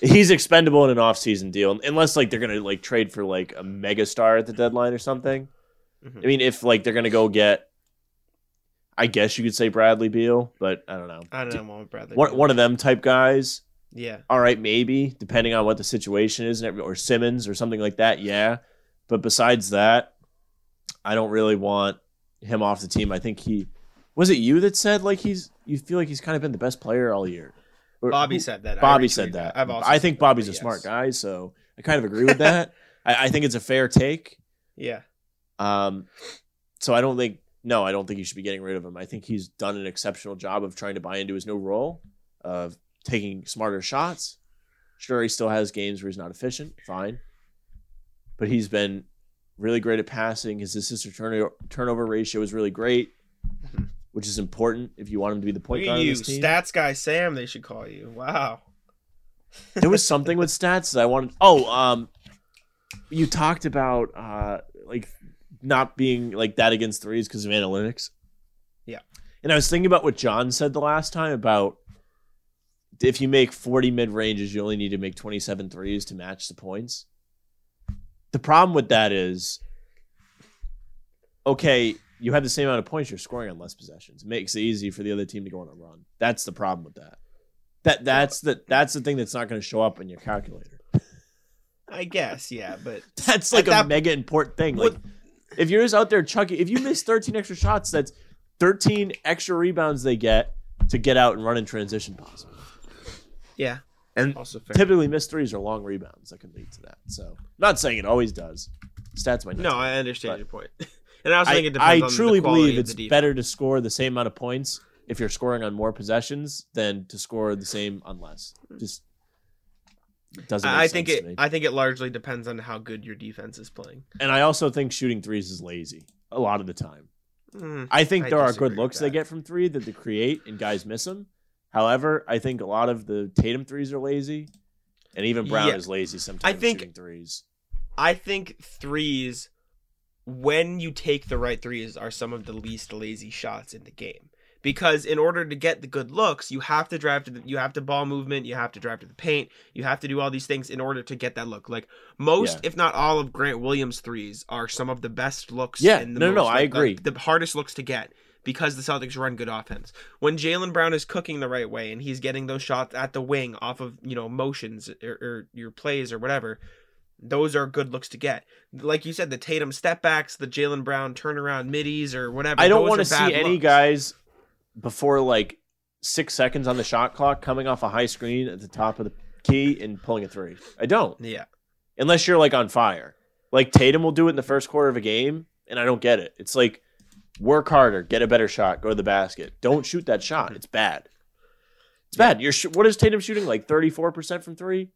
He's expendable in an off-season deal, unless like they're gonna like trade for like a mega star at the deadline or something. Mhm. I mean, if like they're gonna go get, I guess you could say Bradley Beal, but I don't know. I don't know, Bradley. One one of them type guys. Yeah. All right, maybe depending on what the situation is, or Simmons or something like that. Yeah, but besides that, I don't really want him off the team. I think he was it you that said like he's you feel like he's kind of been the best player all year. Bobby said that. Bobby said that. Also I think that, Bobby's a but smart guy, so I kind of agree with that. I, I think it's a fair take. Yeah. Um, so I don't think no, I don't think you should be getting rid of him. I think he's done an exceptional job of trying to buy into his new role of taking smarter shots. Sure, he still has games where he's not efficient, fine, but he's been really great at passing. His assist turnover turnover ratio is really great. which is important if you want him to be the point guard you, stats guy Sam. They should call you. Wow. there was something with stats that I wanted. Oh, um, you talked about uh like not being like that against threes because of analytics. Yeah. and I was thinking about what John said the last time about if you make 40 mid ranges, you only need to make 27 threes to match the points. The problem with that is, okay, you have the same amount of points, you're scoring on less possessions. It makes it easy for the other team to go on a run. That's the problem with that. That that's the that's the thing that's not going to show up in your calculator. I guess. Yeah, but That's like a that- mega important thing. What- Like if you're just out there chucking, if you miss 13 extra shots, that's 13 extra rebounds they get to get out and run in transition possible. yeah. And Also fair. typically missed threes are long rebounds that can lead to that. So not saying it always does. Stats might not. No. I understand But- your point. And I also I, think it I depends on truly believe it's better to score the same amount of points if you're scoring on more possessions than to score the same on less. Just doesn't. Make I sense think to it. me. I think it largely depends on how good your defense is playing. and I also think shooting threes is lazy a lot of the time. Mm, I think I there are good looks they get from three that they create, and guys miss them. However, I think a lot of the Tatum threes are lazy, and even Brown Yeah. is lazy sometimes. I think- shooting threes. I think threes, when you take the right threes, are some of the least lazy shots in the game. Because in order to get the good looks, you have to drive to the, you have to ball movement, you have to drive to the paint, you have to do all these things in order to get that look. Like most, Yeah. if not all, of Grant Williams' threes are some of the best looks. Yeah, in the no, no, no, most, I like, the- agree. The, hardest looks to get because the Celtics run good offense. When Jaylen Brown is cooking the right way and he's getting those shots at the wing off of you know motions or, or your plays or whatever, Those are good looks to get. Like you said, the Tatum step backs, the Jaylen Brown turnaround middies, or whatever. I don't want to see any looks. guys before like six seconds on the shot clock coming off a high screen at the top of the key and pulling a three. I don't. Yeah, Unless you're like on fire. Like Tatum will do it in the first quarter of a game, and I don't get it. It's like work harder, get a better shot, go to the basket. Don't shoot that shot. It's bad. It's bad. You're sh- what is Tatum shooting like 34% from 3?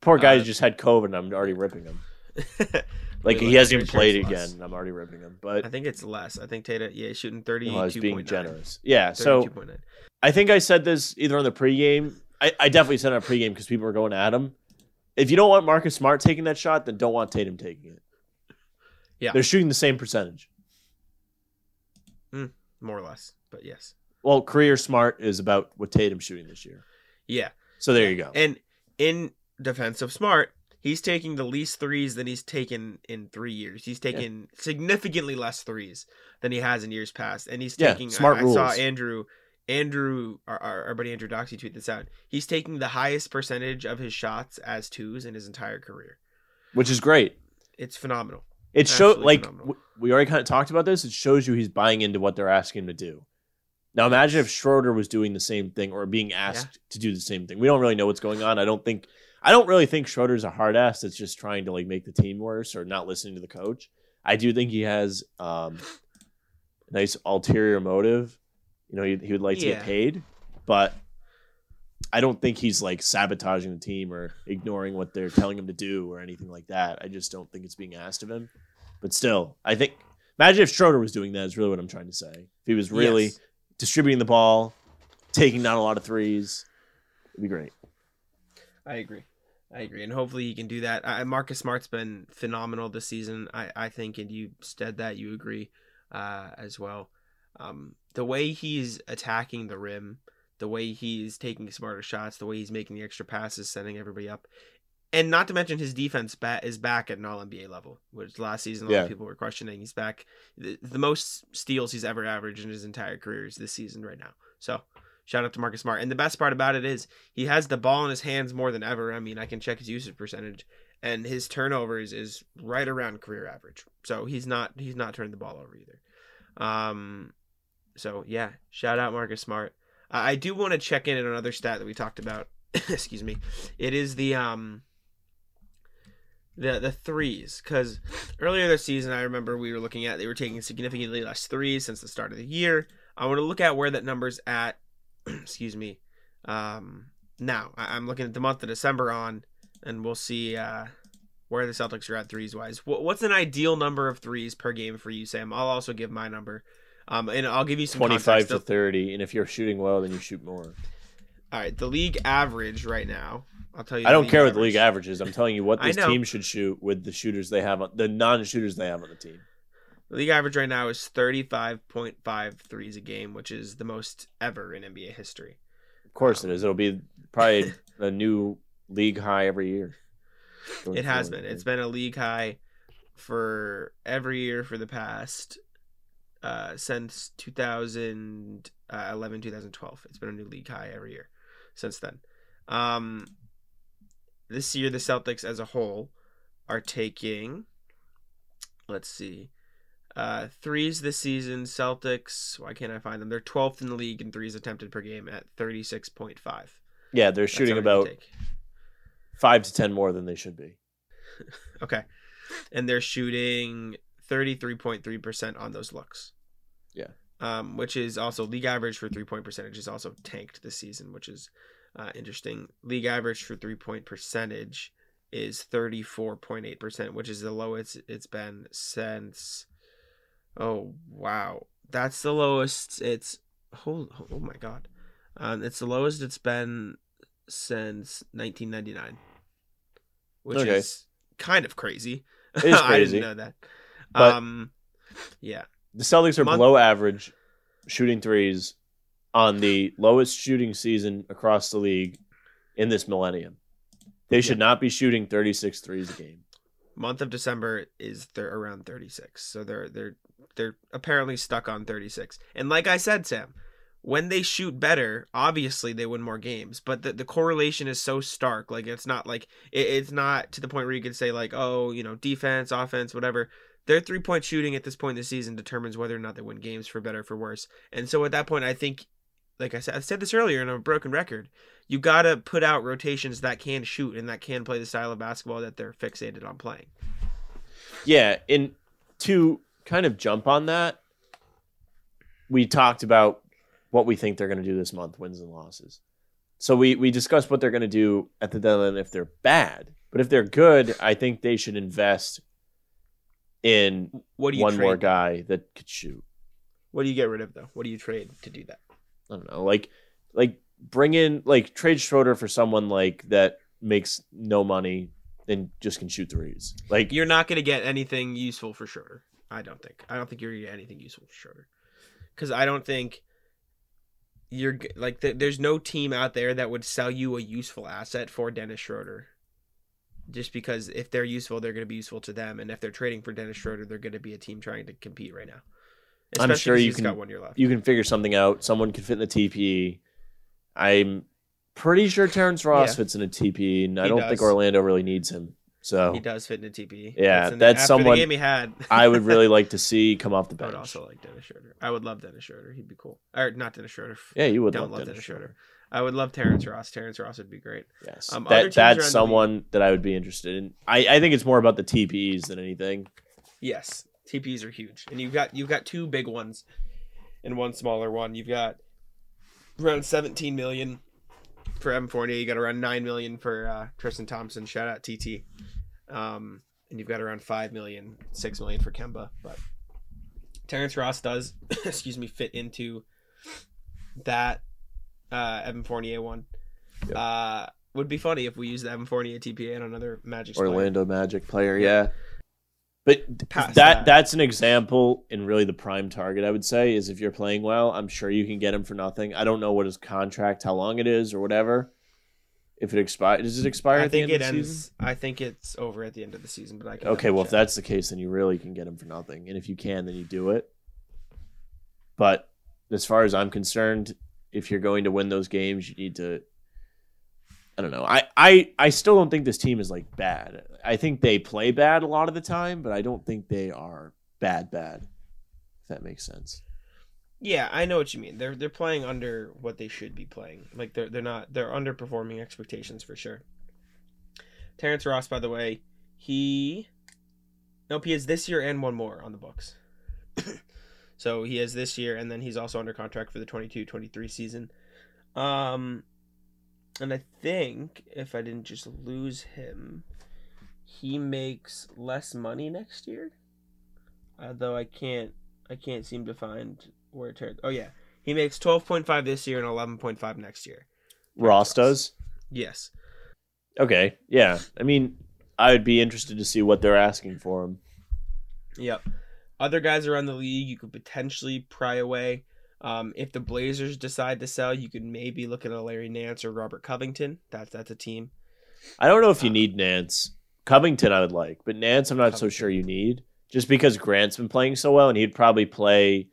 Poor guy's Uh, just had COVID and I'm already ripping him. Like he hasn't even sure played again and I'm already ripping him. But I think it's less. I think Tatum, yeah, he's shooting thirty. well, I was being generous. Yeah, so I think I said this either on the pregame. I, I definitely said it on pregame because people were going at him. If you don't want Marcus Smart taking that shot, then don't want Tatum taking it. Yeah. They're shooting the same percentage. more or less, but yes, Well, career Smart is about what Tatum's shooting this year. yeah. So there you go. And in defense of Smart, he's taking the least threes than he's taken in three years. He's taken significantly less threes than he has in years past, and he's Yeah, taking. smart I, I saw. Andrew, Andrew, our, our, our buddy Andrew Doxy tweet this out. He's taking the highest percentage of his shots as twos in his entire career. Which is great. It's phenomenal. It shows like phenomenal. we already kind of talked about this. It shows you he's buying into what they're asking him to do. Now imagine if Schroeder was doing the same thing or being asked to do the same thing. We don't really know what's going on. I don't think I don't really think Schroeder's a hard ass that's just trying to like make the team worse or not listening to the coach. I do think he has um, a nice ulterior motive. You know, he, he would like to Yeah. get paid, but I don't think he's like sabotaging the team or ignoring what they're telling him to do or anything like that. I just don't think it's being asked of him. But still, I think imagine if Schroeder was doing that. Is really what I'm trying to say. If he was really Yes. distributing the ball, taking down a lot of threes, it'd be great. I agree. I agree, and hopefully he can do that. I, Marcus Smart's been phenomenal this season. I, I think, and you said that you agree uh, as well. Um, the way he's attacking the rim, the way he's taking smarter shots, the way he's making the extra passes, setting everybody up, and not to mention his defense ba- is back at an All NBA level, which last season a lot Yeah. of people were questioning. He's back. The, the most steals he's ever averaged in his entire career is this season right now. So shout out to Marcus Smart. And the best part about it is he has the ball in his hands more than ever. I mean, I can check his usage percentage, and his turnovers is right around career average. So he's not he's not turning the ball over either. Um, so yeah, shout out Marcus Smart. I do want to check in on another stat that we talked about. Excuse me. It is the um the the threes because earlier this season I remember we were looking at they were taking significantly less threes since the start of the year. I want to look at where that number's at. excuse me. Um, now I- I'm looking at the month of December on, and we'll see uh, where the Celtics are at threes wise. Wh- What's an ideal number of threes per game for you, Sam? I'll also give my number, um, and I'll give you some Twenty five context. to thirty, and if you're shooting well, then you shoot more. All right, the league average right now. I'll tell you. I don't care what the league average. average is. I'm telling you what this team should shoot with the shooters they have, on, the non-shooters they have on the team. The league average right now is 35.5 threes a game, which is the most ever in NBA history. Of course it is. It'll be probably a new league high every year. It has been. It's been a league high for every year for the past uh, since 2011, 2012. It's been a new league high every year since then. Um, this year, the Celtics as a whole are taking, let's see, uh, threes this season. Celtics, why can't I find them? They're 12th in the league in threes attempted per game at 36.5. yeah, they're That's shooting how many they about five to ten more than they should be. Okay. And they're shooting 33.3% on those looks. Yeah. Um, which is also league average for three point percentage is also tanked this season, which is uh, interesting. League average for three point percentage is 34.8%, which is the lowest it's been since. Oh, wow. That's the lowest it's. Oh, oh my God. Um, it's the lowest it's been since 1999, which Okay. is kind of crazy. It is I didn't know that. But- um, yeah, The Celtics are Mon- below average shooting threes on the lowest shooting season across the league in this millennium. They should not be shooting 36 threes a game. month of December is they're around 36, so they're they're they're apparently stuck on 36. And like I said, Sam, when they shoot better, obviously they win more games. But the, the correlation is so stark. Like it's not like it, it's not to the point where you could say like, oh, you know, defense, offense, whatever. Their three point shooting at this point in the season determines whether or not they win games for better or for worse. And so at that point, I think, like I said, I said this earlier in a broken record, you gotta put out rotations that can shoot and that can play the style of basketball that they're fixated on playing. Yeah, and to kind of jump on that, we talked about what we think they're going to do this month, wins and losses. So we we discussed what they're going to do at the deadline if they're bad, but if they're good, I think they should invest in What do you one trade? more guy that could shoot. What do you get rid of though? What do you trade to do that? I don't know, like like bring in like trade Schroeder for someone like that makes no money and just can shoot threes. Like You're not gonna get anything useful for Schroeder. I don't think. I don't think you're gonna get anything useful for Schroeder. Because I don't think you're like th- there's no team out there that would sell you a useful asset for Dennis Schroeder. Just because if they're useful, they're going to be useful to them, and if they're trading for Dennis Schroeder, they're going to be a team trying to compete right now. I'm sure you can- got one year left. you can figure something out. Someone can fit in the TPE. I'm pretty sure Terrence Ross Yeah. fits in a TPE, and I He don't does. think Orlando really needs him. So He does fit in a TPE. Yeah, that's after someone the game he had. I would really like to see come off the bench. I would also like Dennis Schroeder. I would love Dennis Schroeder. He'd be cool. Or not Dennis Schroeder. yeah, you would Don't love, love Dennis Dennis Schroeder. Schroeder. I would love Terrence Ross. Terrence Ross would be great. Yes, Um, that that's someone that I would be interested in. I, I think it's more about the TPEs than anything. Yes, TPs are huge, and you've got you've got two big ones, and one smaller one. You've got around 17 million for Evan Fournier. You got around nine million for uh, Tristan Thompson. Shout out TT. Um, and you've got around five million, six million for Kemba. But Terrence Ross does, excuse me, fit into that uh, Evan Fournier one. Yep. Uh, would be funny if we used the Evan Fournier TPE on another Magic player. Orlando Magic player, Yeah. yeah. But that, that. that's an example and really the prime target I would say is if you're playing well, I'm sure you can get him for nothing. I don't know what his contract, how long it is or whatever. If it expires, does it expire I at the think end it of the ends. season? I think it's over at the end of the season, but I can Okay, well if that's the case, then you really can get him for nothing, and if you can, then you do it. But as far as I'm concerned, if you're going to win those games, you need to. I don't know. I, I I still don't think this team is like bad. I think they play bad a lot of the time, but I don't think they are bad bad. If that makes sense. yeah, I know what you mean. They're they're playing under what they should be playing. Like they're they're not they're underperforming expectations for sure. Terrence Ross, by the way, he nope he has this year and one more on the books. so he has this year, and then he's also under contract for the 22-23 season. Um, and I think if I didn't just lose him, he makes less money next year. Uh, though I can't I can't seem to find where it turns. Oh yeah, he makes twelve point five this year and eleven point five next year. Ross does. Yes. Okay, yeah. I mean, I would be interested to see what they're asking for him. Yep. Other guys around the league you could potentially pry away. Um, if the Blazers decide to sell, you could maybe look at a Larry Nance or Robert Covington. That's that's a team. I don't know if you Uh, need Nance. Covington, I would like, but Nance, I'm not so sure you need. Just because Grant's been playing so well, and he'd probably play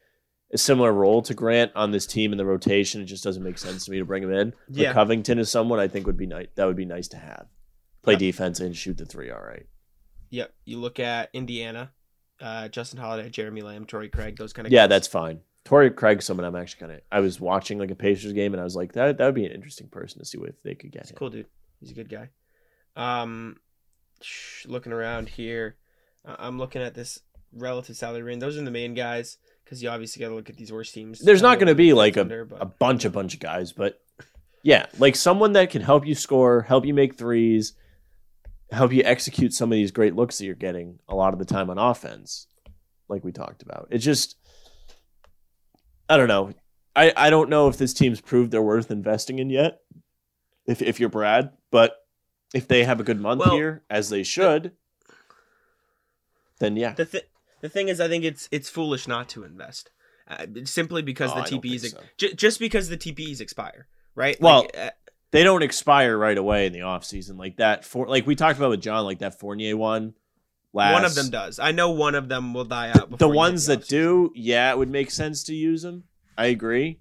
a similar role to Grant on this team in the rotation. It just doesn't make sense to me to bring him in. But Yeah. Covington is someone I think would be nice. That would be nice to have. Play defense and shoot the three. All right. Yep. You look at Indiana, uh, Justin Holiday, Jeremy Lamb, Torrey Craig, those kind of Yeah, guys. that's fine. Torrey Craig, someone I'm actually kind of. I was watching like a Pacers game, and I was like, that that would be an interesting person to see if they could get He's a him. cool dude. He's a good guy. Um, looking around here, I'm looking at this relative salary range. Those are the main guys because you obviously got to look at these worst teams. There's not going to be like a, but- a bunch, a bunch of guys, but yeah, like someone that can help you score, help you make threes, help you execute some of these great looks that you're getting a lot of the time on offense, like we talked about. It's just, I don't know. I, I don't know if this team's proved they're worth investing in yet. If if you're Brad, but if they have a good month Well, here, as they should, then yeah. the th- the thing is, I think it's it's foolish not to invest, uh, simply because Oh, the TPs so. j- just because the TPs expire, right? Well, Like, uh, they don't expire right away in the off season like that for like we talked about with John like that Fournier one last one of them does. I know one of them will die out. the before you hit ones that do yeah it would make sense to use them I agree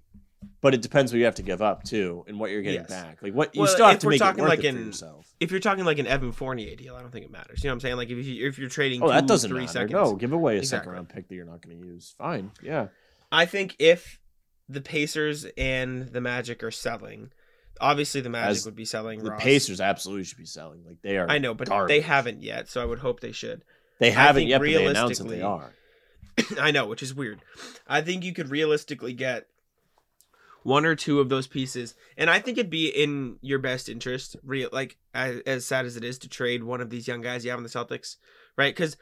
but it depends what you have to give up too, and what you're getting Yes. back. Like what you Well, still have to make it worth like it for yourself. If you're talking like an Evan Fournier deal, I don't think it matters. You know what I'm saying? Like if you if you're trading, Oh, that doesn't three matter. seconds. No, give away a Exactly. second round pick that you're not going to use. Fine, yeah. I think if the Pacers and the Magic are selling, obviously the Magic As would be selling. The Ross. Pacers absolutely should be selling. Like they are. I know, but they haven't yet, so I would hope they should. They haven't yet, but they announced that they are. I know, which is weird. I think you could realistically get one or two of those pieces, and I think it'd be in your best interest, real like as, as sad as it is, to trade one of these young guys you have in the Celtics, right? Because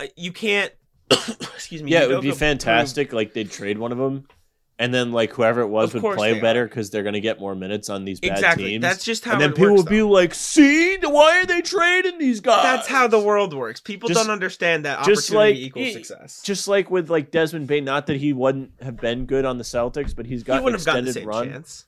uh, you can't. excuse me. Yeah, it would be fantastic. Like they'd trade one of them, and then like whoever it was Of would play better because they're going to get more minutes on these bad Exactly. teams. That's just how and then people works, would be though. like, "See, why are they trading these guys?" That's how the world works. People Just- don't understand that just like- equals success. Just like with like Desmond Bane, not that he wouldn't have been good on the Celtics, but he's got an wouldn't have gotten the extended same run. chance.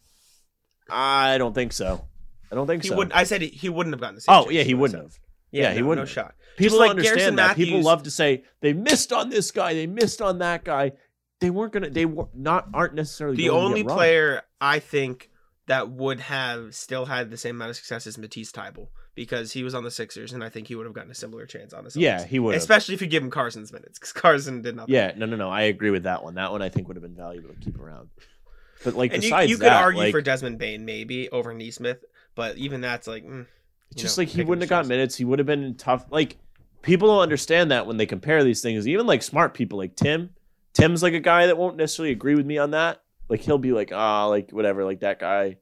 I don't think so. I don't think He so. would. I said he, he wouldn't have gotten the same. oh yeah, he wouldn't have. Yeah, Yeah, he wouldn't No shot. People like don't understand Garrison that. People love to say they missed on this guy, they missed on that guy. They weren't gonna. They were not aren't necessarily The only player I think that would have still had the same amount of success as Matisse Thybulle because he was on the Sixers, and I think he would have gotten a similar chance on the Celtics. Yeah, he would. especially if you give him Carson's minutes because Carson did not. Yeah, no, no, no. I agree with that one. That one I think would have been valuable to keep around. But like and you, besides you could that, argue like, for Desmond Bane maybe over Nesmith, but even that's like mm, just know, like he wouldn't have got minutes. He would have been tough. Like people don't understand that when they compare these things. Even like smart people like Tim. Tim's like a guy that won't necessarily agree with me on that. Like he'll be like, ah, like whatever, like that guy.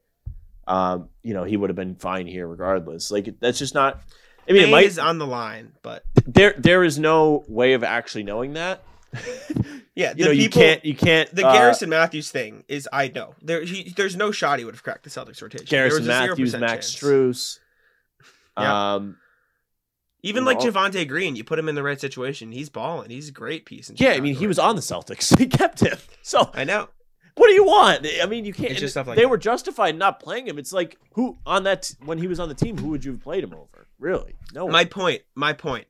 Um, you know, he would have been fine here regardless. Like that's just not. I mean, it might. is on the line, but there, there is no way of actually knowing that. yeah, you the know, you can't. You can't. The uh, Garrison Matthews thing is I know there. He, there's no shot he would have cracked the Celtics rotation. There Garrison was a 0% Matthews, Max chance. Strus. Yeah. Um, Even like? Javonte Green, you put him in the right situation, he's balling. He's a great piece. In yeah, I mean, he was on the Celtics. They kept him. So I know. what do you want? I mean, you can't. Like they that. were justified not playing him. It's like who on that t- when he was on the team, who would you have played him over? Really? No. My point, my point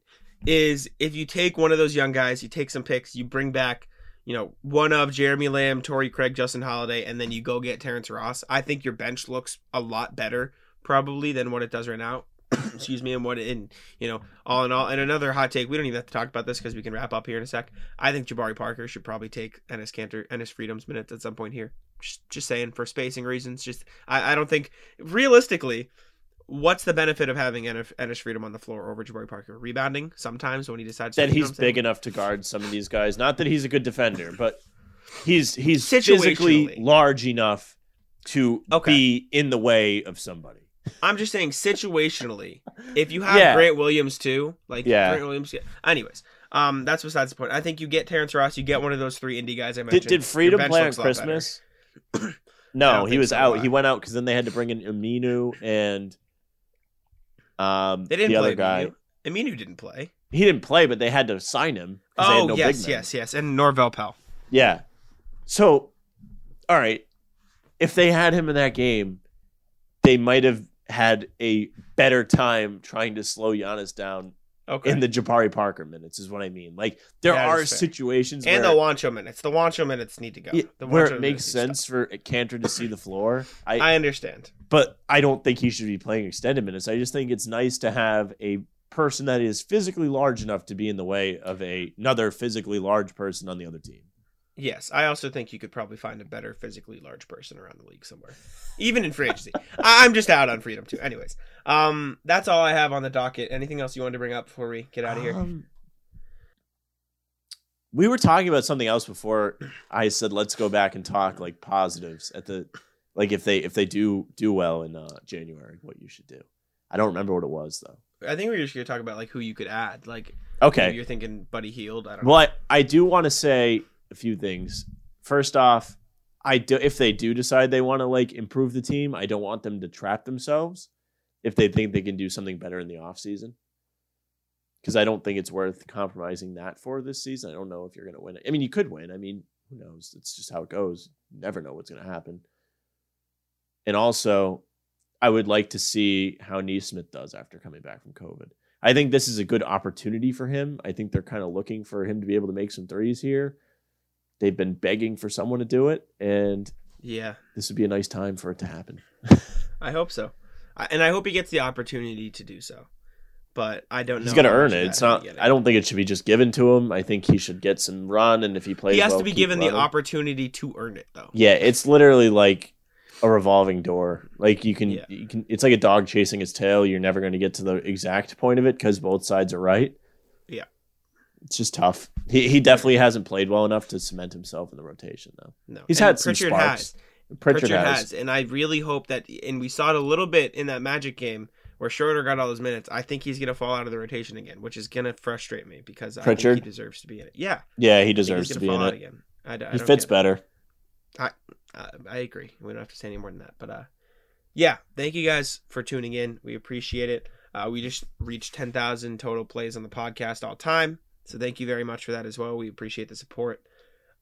is if you take one of those young guys, you take some picks, you bring back, you know, one of Jeremy Lamb, Torrey Craig, Justin Holiday, and then you go get Terrence Ross. I think your bench looks a lot better probably than what it does right now. Excuse me, and what in you know, all in all, and another hot take. We don't even have to talk about this because we can wrap up here in a sec. I think Jabari Parker should probably take Enes Kanter, Enes Freedom's minutes at some point here. Just, just saying for spacing reasons. Just, I, I don't think realistically, what's the benefit of having Enes, Freedom on the floor over Jabari Parker? Rebounding sometimes when he decides that to, you know he's what I'm saying? big enough to guard some of these guys. Not that he's a good defender, but he's he's physically large enough to Okay. be in the way of somebody. I'm just saying situationally, if you have Yeah. Grant Williams too, like Yeah. Grant Williams. Anyways, um, that's besides the point. I think you get Terrence Ross, you get one of those three indie guys I Did, mentioned. did Your Freedom play on looks a lot better. Christmas? No, he was so, out. He went out because then they had to bring in Aminu and um They didn't the play other guy. Aminu. Aminu didn't play. He didn't play, but they had to sign him. 'cause they had Oh no yes, yes, yes, and Norvel Pelle. Yeah. So, all right, if they had him in that game, they might have had a better time trying to slow Giannis down Okay. in the Jabari Parker minutes. Is what I mean. Like there That are situations and where, the Juancho minutes. The Juancho minutes need to go. Yeah, the where Juancho it makes minutes need to sense for Kanter to see the floor. I. I understand. but I don't think he should be playing extended minutes. I just think it's nice to have a person that is physically large enough to be in the way of a, another physically large person on the other team. Yes, I also think you could probably find a better physically large person around the league somewhere, even in free agency. I'm just out on freedom too. Anyways, um, that's all I have on the docket. Anything else you wanted to bring up before we get out of here? Um, we were talking about something else before I said let's go back and talk like positives at the like if they if they do do well in uh, January, what you should do. I don't remember what it was though. I think we were just gonna talk about like who you could add. Like, Okay. you're thinking Buddy Hield. I don't know. Well, I, I do want to say a few things. First off, I do if they do decide they want to like improve the team, I don't want them to trap themselves if they think they can do something better in the offseason. Because I don't think it's worth compromising that for this season. I don't know if you're going to win. I mean, you could win. I mean, who knows? It's just how it goes. You never know what's going to happen. And also, I would like to see how Nesmith does after coming back from COVID. I think this is a good opportunity for him. I think they're kind of looking for him to be able to make some threes here. They've been begging for someone to do it, and Yeah, this would be a nice time for it to happen. I hope so, I, and I hope he gets the opportunity to do so. But I don't know. He's gonna earn it. It's not. get I don't think it should be just given to him. I think he should get some run, and if he plays, He has well, to be given the opportunity to earn it, though. Yeah, it's literally like a revolving door. Like you can, Yeah. you can. It's like a dog chasing its tail. You're never going to get to the exact point of it because both sides are right. It's just tough. He he definitely hasn't played well enough to cement himself in the rotation though. No, He's And had some Pritchard sparks. has. Pritchard, Pritchard, has. has. and I really hope that. And we saw it a little bit in that Magic game where Schroeder got all those minutes. I think he's gonna fall out of the rotation again, which is gonna frustrate me because I Pritchard? think he deserves to be in it. Yeah, Yeah, he deserves to be in it. again. I, I He fits better. Uh, I agree. We don't have to say any more than that. But uh, yeah, thank you guys for tuning in. We appreciate it. Uh, we just reached 10,000 total plays on the podcast all time. So thank you very much for that as well. We appreciate the support.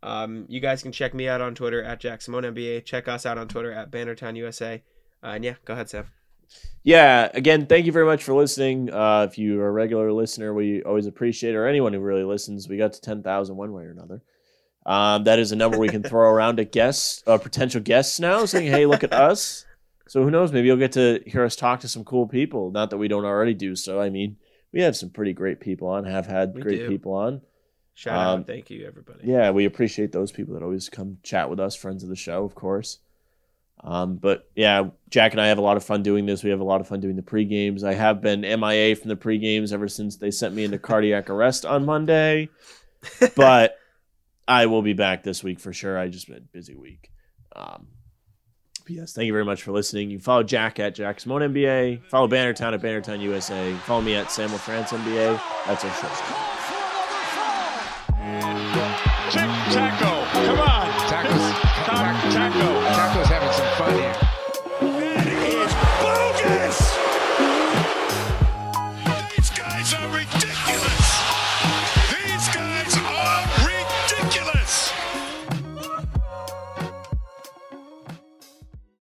Um, you guys can check me out on Twitter at Jack Simone NBA. Check us out on Twitter at Bannertown USA. Uh, and yeah, go ahead, Sam. Yeah, again, thank you very much for listening. Uh, if you are a regular listener, we always appreciate it, or anyone who really listens. We got to 10,000 one way or another. Um, that is a number we can throw around at guests, uh, potential guests now, saying, hey, look at us. So who knows? Maybe you'll get to hear us talk to some cool people. Not that we don't already do so. I mean, we have some pretty great people on, have had We great do. people on. Shout out. Um, and Thank you, everybody. Yeah, we appreciate those people that always come chat with us, friends of the show, of course. Um, but yeah, Jack and I have a lot of fun doing this. We have a lot of fun doing the pre games. I have been MIA from the pre games ever since they sent me into cardiac arrest on Monday, but I will be back this week for sure. I just been a busy week. Um, yes, thank you very much for listening. You follow Jack at Jack Simone NBA. Follow Bannertown at Bannertown USA. Follow me at Samuel France NBA. That's our show.